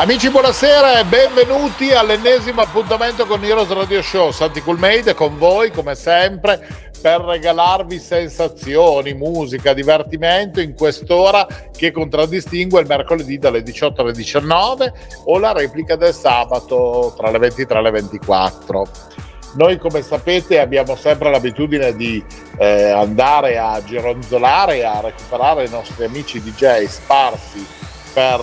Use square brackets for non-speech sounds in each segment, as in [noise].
Amici buonasera e benvenuti all'ennesimo appuntamento con Heroes Radio Show. Santi Coolmade con voi come sempre per regalarvi sensazioni, musica, divertimento in quest'ora che contraddistingue il mercoledì dalle 18 alle 19 o la replica del sabato tra le 23 e le 24. Noi come sapete abbiamo sempre l'abitudine di eh, andare a gironzolare e a recuperare i nostri amici DJ sparsi per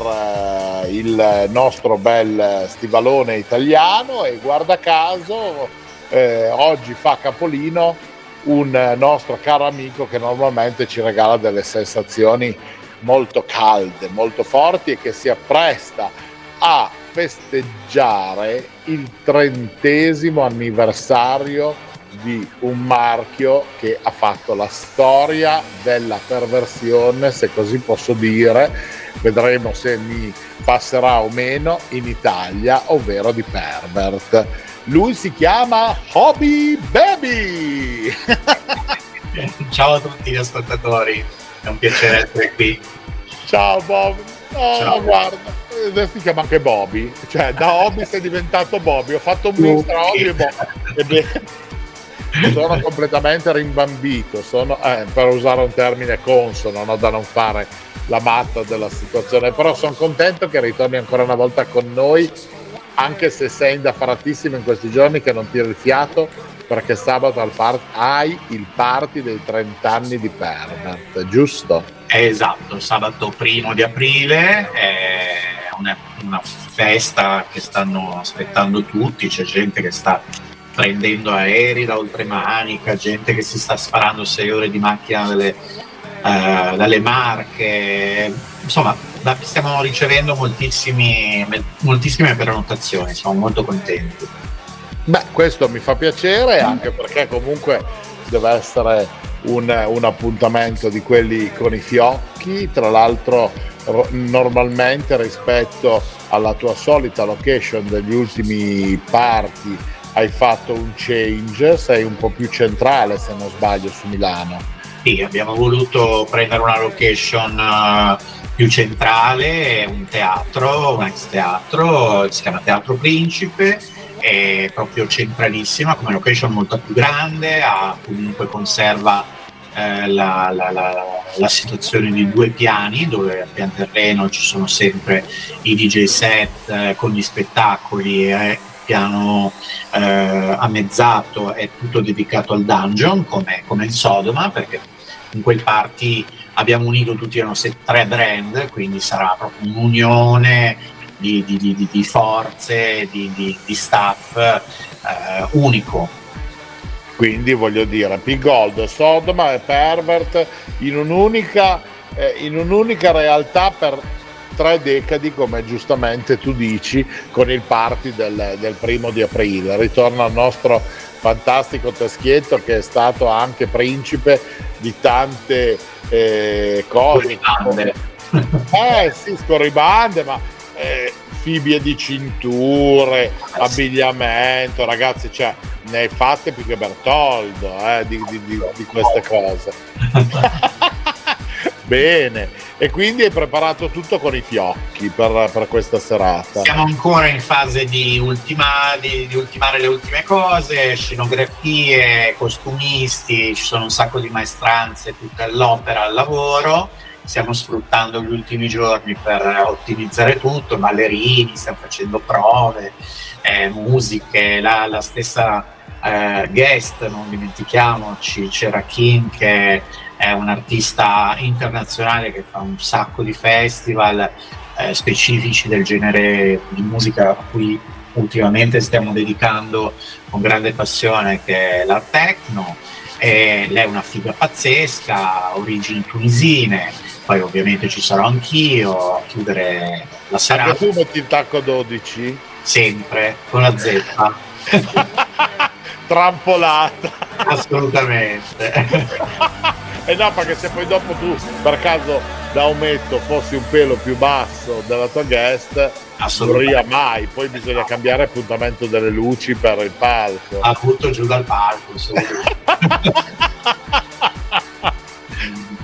eh, il nostro bel stivalone italiano e guarda caso eh, oggi fa capolino un nostro caro amico che normalmente ci regala delle sensazioni molto calde, molto forti e che si appresta a festeggiare il trentesimo anniversario di un marchio che ha fatto la storia della perversione, se così posso dire, vedremo se mi passerà o meno in Italia, ovvero di Pervert. Lui si chiama Hobby Baby. [laughs] Ciao a tutti gli ascoltatori, è un piacere essere qui. Ciao Bob. Oh, Ciao. guarda, adesso si chiama anche Bobby, cioè da [laughs] Hobby sei diventato Bobby, ho fatto un mix tra Hobby e Bobby. [laughs] sono completamente rimbambito, sono, eh, per usare un termine consono, no, da non fare la matta della situazione, però sono contento che ritorni ancora una volta con noi, anche se sei indaffaratissimo in questi giorni che non tiri il fiato, perché sabato part- hai il party dei 30 anni di Pervert, giusto? Esatto, sabato primo di aprile è una, una festa che stanno aspettando tutti, c'è gente che sta prendendo aerei da oltremanica, gente che si sta sparando sei ore di macchina dalle, uh, dalle Marche, insomma stiamo ricevendo moltissime prenotazioni, siamo molto contenti. Beh, questo mi fa piacere anche perché comunque deve essere un, un appuntamento di quelli con i fiocchi, tra l'altro normalmente rispetto alla tua solita location degli ultimi party hai fatto un change, sei un po' più centrale se non sbaglio su Milano. Sì, abbiamo voluto prendere una location uh, più centrale, un teatro, un ex teatro, si chiama Teatro Principe, è proprio centralissima come location molto più grande, ha, comunque conserva eh, la, la, la, la, situazione di due piani dove a pian terreno ci sono sempre i DJ set eh, con gli spettacoli e piano eh, ammezzato è tutto dedicato al dungeon come, come il Sodoma perché in quel party abbiamo unito tutti i nostri tre brand quindi sarà proprio un'unione di, di, di, di forze, di, staff eh, unico. Quindi voglio dire P-Gold, Sodoma e Pervert in un'unica, eh, in un'unica realtà per tre decadi, come giustamente tu dici, con il party del, del primo di aprile. Ritorno al nostro fantastico Teschietto che è stato anche principe di tante eh, cose. Scorribande. Eh sì, scorribande, ma eh, fibbie di cinture, abbigliamento, ragazzi, cioè ne hai fatte più che Bertoldo eh, di, di, di, di queste cose. [laughs] Bene, e quindi hai preparato tutto con i fiocchi per, per questa serata. Siamo ancora in fase di, ultima, di, di, ultimare le ultime cose, scenografie, costumisti, ci sono un sacco di maestranze, tutta l'opera al lavoro. Stiamo sfruttando gli ultimi giorni per ottimizzare tutto, ballerini, stiamo facendo prove, eh, musiche, la, la stessa eh, guest, non dimentichiamoci, c'era Kim che è un artista internazionale che fa un sacco di festival eh, specifici del genere di musica a cui ultimamente stiamo dedicando con grande passione che è l'art techno e lei è una figa pazzesca, origini tunisine, poi ovviamente ci sarò anch'io a chiudere la serata. Anche tu metti il tacco 12? sempre, con la zeppa. [laughs] Trampolata. Assolutamente. [laughs] E eh no, perché se poi dopo tu per caso da ometto fossi un pelo più basso della tua guest, non mai, poi bisogna cambiare appuntamento delle luci per il palco. Ah, butto giù dal palco. [laughs]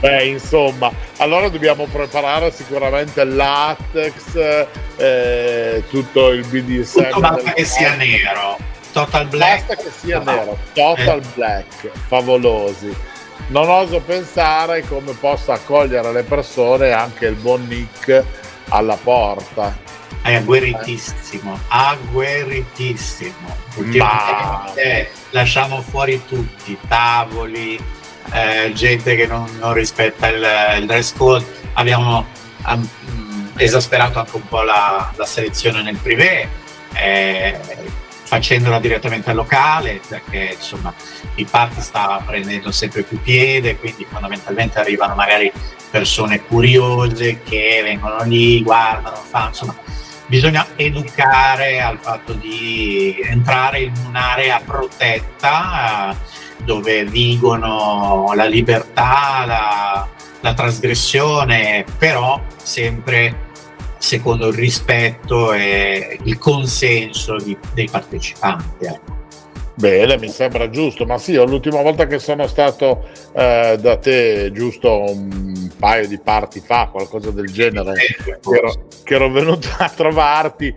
Beh, insomma, allora dobbiamo preparare sicuramente il latex, eh, tutto il BDSM. Tutto basta che sia nero. Total black. Basta che sia nero. Total eh. black. Favolosi. Non oso pensare come possa accogliere le persone anche il buon Nick alla porta. È agguerritissimo, agguerritissimo. Ultimamente Ma... lasciamo fuori tutti, tavoli, eh, gente che non, non rispetta il, il, dress code. Abbiamo um, esasperato anche un po' la, la selezione nel privé, eh, facendola direttamente al locale, perché insomma il party sta prendendo sempre più piede, quindi fondamentalmente arrivano magari persone curiose che vengono lì, guardano, fanno, insomma bisogna educare al fatto di entrare in un'area protetta dove vigono la libertà, la, la trasgressione, però sempre secondo il rispetto e il consenso di, dei partecipanti. Ecco. Bene, mi sembra giusto, ma sì, l'ultima volta che sono stato eh, da te, giusto un paio di parti fa, qualcosa del genere, che ero, che ero venuto a trovarti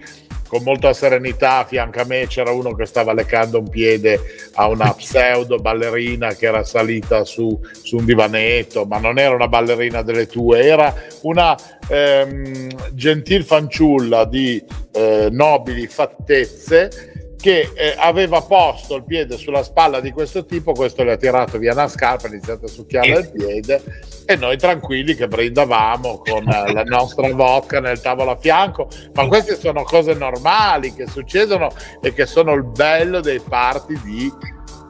con molta serenità a fianco a me c'era uno che stava leccando un piede a una pseudo ballerina che era salita su, su un divanetto, ma non era una ballerina delle tue, era una ehm, gentil fanciulla di eh, nobili fattezze che eh, aveva posto il piede sulla spalla di questo tipo, questo le ha tirato via una scarpa, ha iniziato a succhiare il piede e noi tranquilli che brindavamo con eh, la nostra vodka nel tavolo a fianco, ma queste sono cose normali che succedono e che sono il bello dei party di,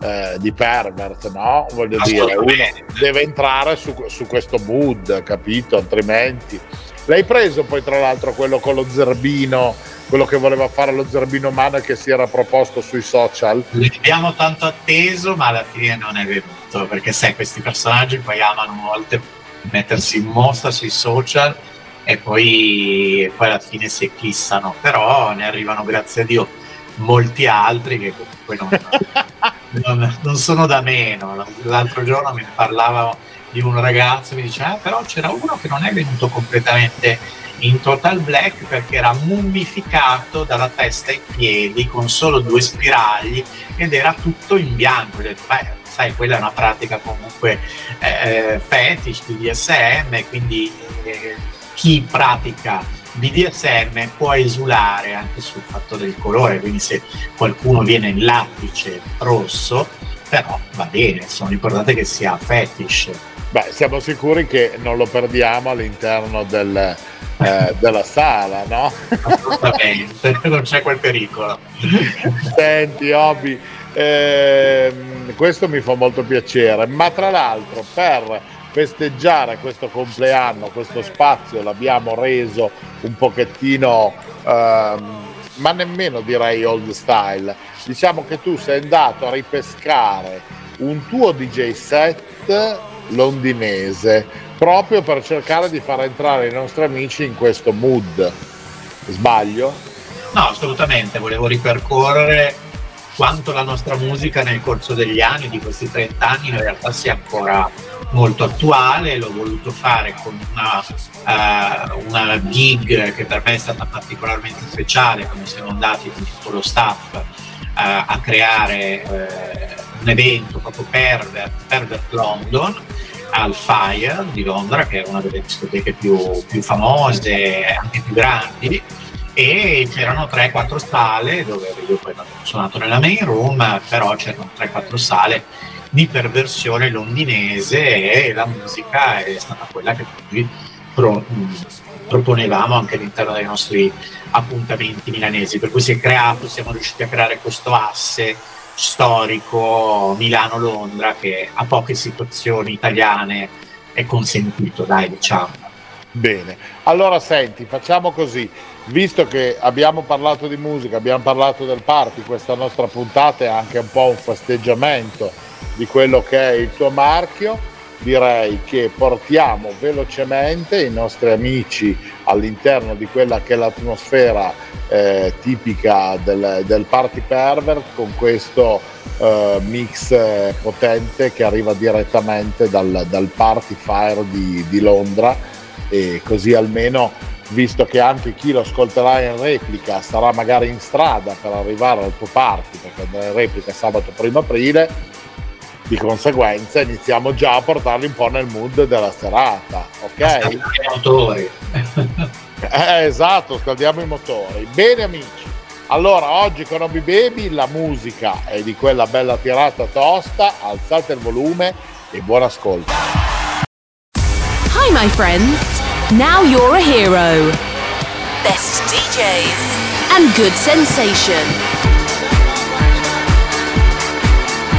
eh, di pervert, no? Voglio dire, uno deve entrare su, su questo mood, capito? Altrimenti... L'hai preso poi tra l'altro quello con lo zerbino quello che voleva fare lo Zerbino Mana che si era proposto sui social. L'abbiamo tanto atteso, ma alla fine non è venuto, perché sai, questi personaggi poi amano molte mettersi in mostra sui social e poi, poi alla fine si eclissano, però ne arrivano, grazie a Dio, molti altri che comunque non, [laughs] non, non sono da meno. L'altro giorno mi parlava di un ragazzo e mi diceva, ah, però c'era uno che non è venuto completamente in total black perché era mummificato dalla testa ai piedi con solo due spiragli ed era tutto in bianco. Ho detto, beh, sai, quella è una pratica comunque eh, fetish, BDSM, quindi eh, chi pratica BDSM può esulare anche sul fatto del colore, quindi se qualcuno viene in lattice rosso, però va bene, sono l'importante che sia fetish. Beh, siamo sicuri che non lo perdiamo all'interno del, eh, della sala, no? Assolutamente, non c'è quel pericolo. Senti, Obi, eh, questo mi fa molto piacere, ma tra l'altro per festeggiare questo compleanno, questo spazio l'abbiamo reso un pochettino, ehm, ma nemmeno direi old style. Diciamo che tu sei andato a ripescare un tuo DJ set londinese proprio per cercare di far entrare i nostri amici in questo mood. Sbaglio? No, assolutamente, volevo ripercorrere quanto la nostra musica nel corso degli anni, di questi 30 anni, in realtà sia ancora molto attuale, l'ho voluto fare con una, uh, una gig che per me è stata particolarmente speciale, quando siamo andati con tutto lo staff uh, a creare uh, un evento proprio Pervert, Pervert London, al Fire di Londra, che è una delle discoteche più, più famose anche più grandi, e c'erano 3-4 sale dove io poi ho suonato nella main room, però c'erano 3-4 sale di perversione londinese e la musica è stata quella che noi pro, proponevamo anche all'interno dei nostri appuntamenti milanesi, per cui si è creato, siamo riusciti a creare questo asse storico Milano-Londra che a poche situazioni italiane è consentito, dai diciamo. Bene, allora senti, facciamo così. visto che abbiamo parlato di musica, abbiamo parlato del party, questa nostra puntata è anche un po' un festeggiamento di quello che è il tuo marchio, direi che portiamo velocemente i nostri amici all'interno di quella che è l'atmosfera eh, tipica del, del, party pervert con questo eh, mix eh, potente che arriva direttamente dal, dal Party Fire di, di Londra. E così almeno visto che anche chi lo ascolterà in replica sarà magari in strada per arrivare al tuo party, perché andrà in replica sabato 1 aprile, di conseguenza iniziamo già a portarli un po' nel mood della serata, ok? I motori. [laughs] eh, esatto, scaldiamo i motori. Bene amici, allora oggi con Obi Baby la musica è di quella bella tirata tosta, alzate il volume e buon ascolto. Hi my friends! Now you're a hero. Best DJs and good sensation.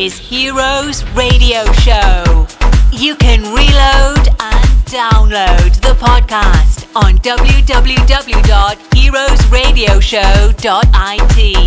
Is Heroes Radio Show. You can reload and download the podcast on www.heroesradioshow.it.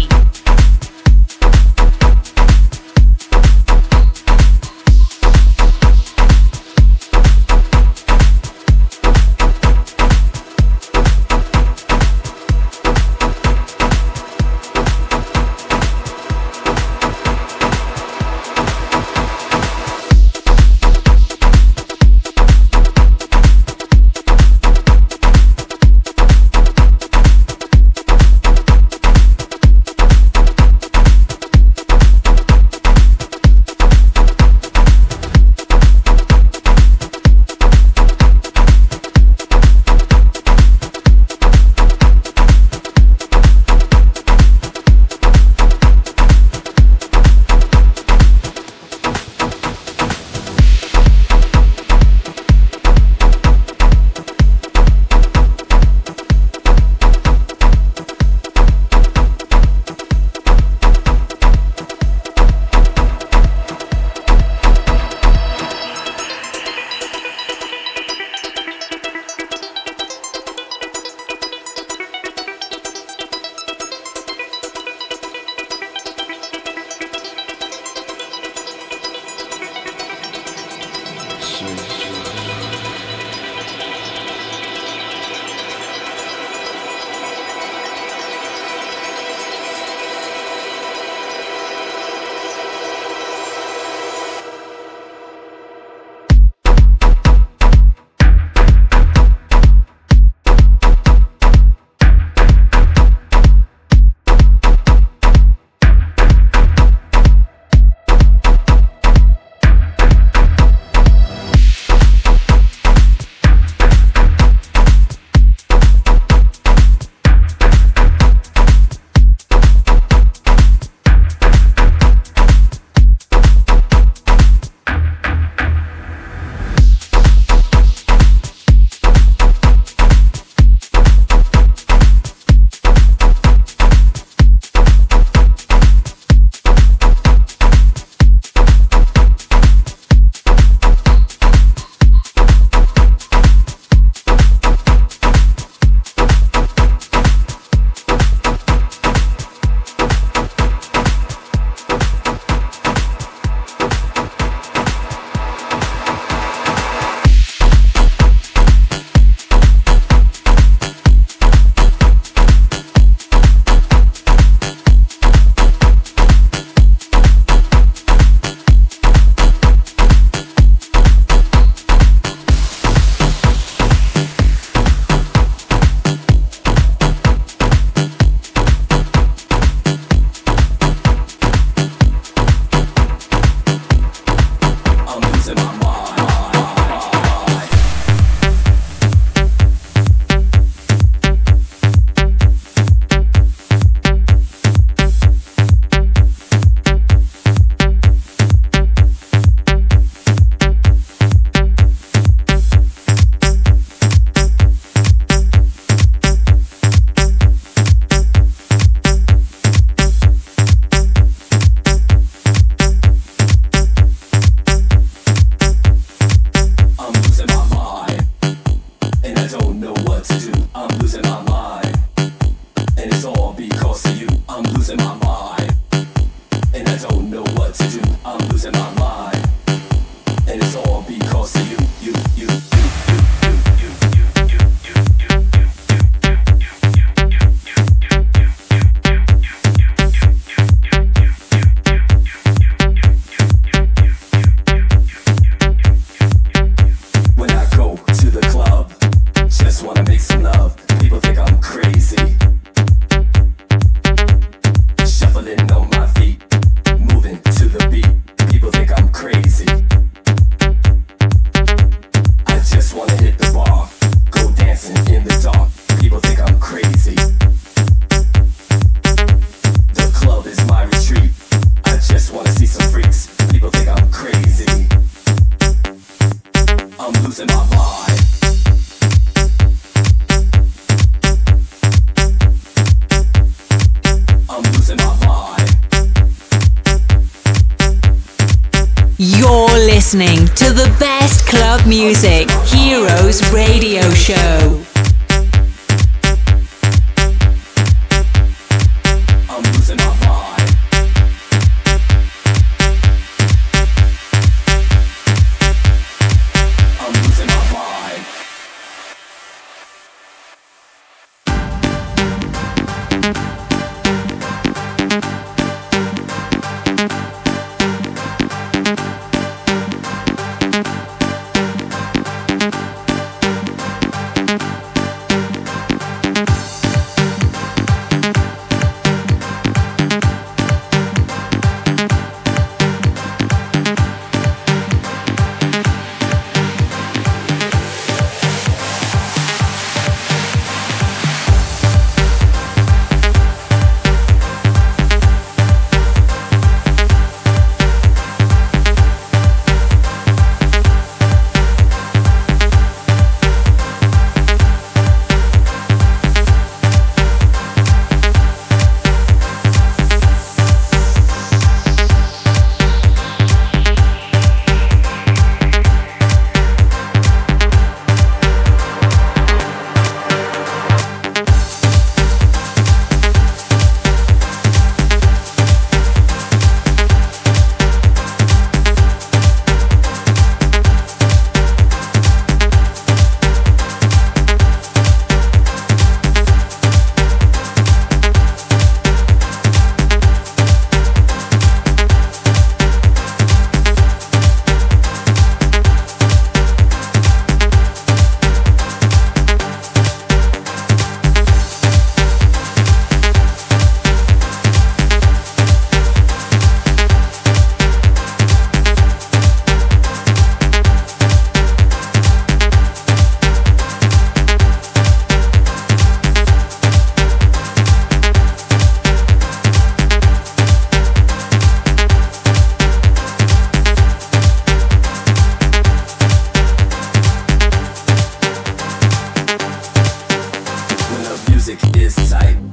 music is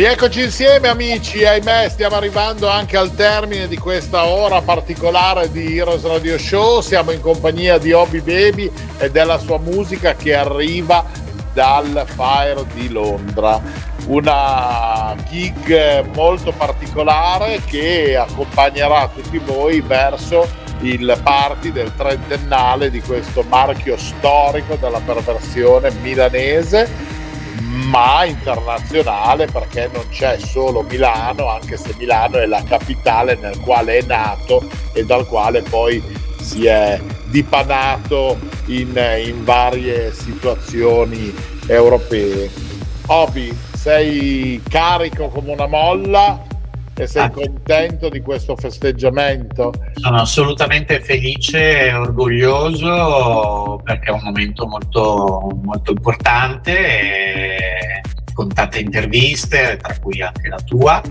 Rieccoci insieme amici, ahimè stiamo arrivando anche al termine di questa ora particolare di Heroes Radio Show, siamo in compagnia di Hobby Baby e della sua musica che arriva dal Fire di Londra, una gig molto particolare che accompagnerà tutti voi verso il party del trentennale di questo marchio storico della perversione milanese ma internazionale perché non c'è solo Milano, anche se Milano è la capitale nel quale è nato e dal quale poi si è dipanato in, in varie situazioni europee. Obi, sei carico come una molla e sei Ah. contento di questo festeggiamento? Sono assolutamente felice e orgoglioso perché è un momento molto, molto importante, e con tante interviste, tra cui anche la tua.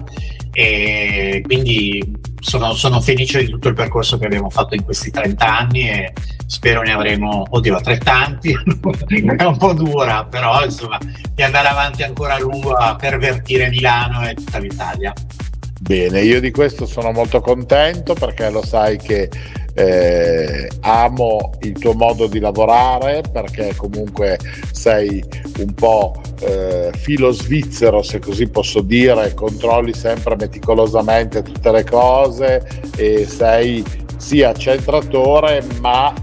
E quindi sono, sono felice di tutto il percorso che abbiamo fatto in questi 30 anni e spero ne avremo, oddio, a 30 anni è un po' dura, però insomma, di andare avanti ancora a lungo a pervertire Milano e tutta l'Italia. Bene, io di questo sono molto contento perché lo sai che eh, amo il tuo modo di lavorare perché comunque sei un po' eh, filo svizzero se così posso dire, controlli sempre meticolosamente tutte le cose e sei sì accentratore ma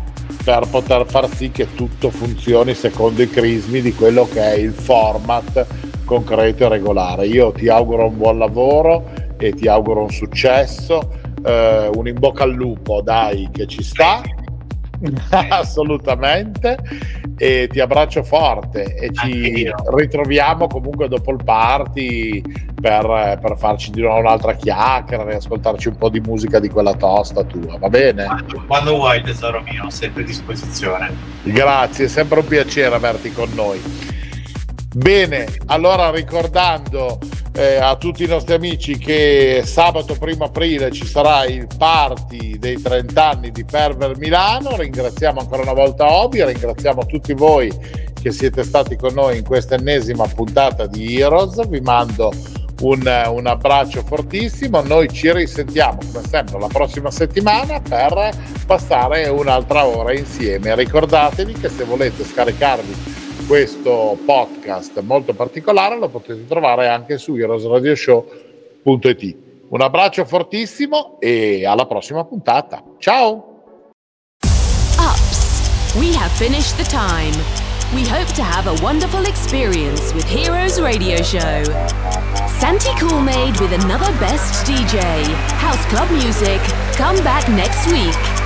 per poter far sì che tutto funzioni secondo i crismi di quello che è il format concreto e regolare. Io ti auguro un buon lavoro e ti auguro un successo, eh, un in bocca al lupo, dai, che ci sta. [laughs] Assolutamente e ti abbraccio forte e ci ritroviamo comunque dopo il party per, per farci di nuovo un'altra chiacchiera e ascoltarci un po' di musica di quella tosta tua, va bene? Quando, quando vuoi, tesoro mio, sempre a disposizione. Grazie, è sempre un piacere averti con noi. Bene, allora ricordando eh, a tutti i nostri amici che sabato 1 aprile ci sarà il party dei 30 anni di Perver Milano, ringraziamo ancora una volta Obi, ringraziamo tutti voi che siete stati con noi in questa ennesima puntata di Heroes, vi mando un, un abbraccio fortissimo, noi ci risentiamo come sempre la prossima settimana per passare un'altra ora insieme. Ricordatevi che se volete scaricarvi questo podcast molto particolare lo potete trovare anche su heroesradioshow.it. Un abbraccio fortissimo e alla prossima puntata. Ciao! Ups, we have finished the time. We hope to have a wonderful experience with Heroes Radio Show. Santi Coolmade with another best DJ. House Club Music. Come back next week.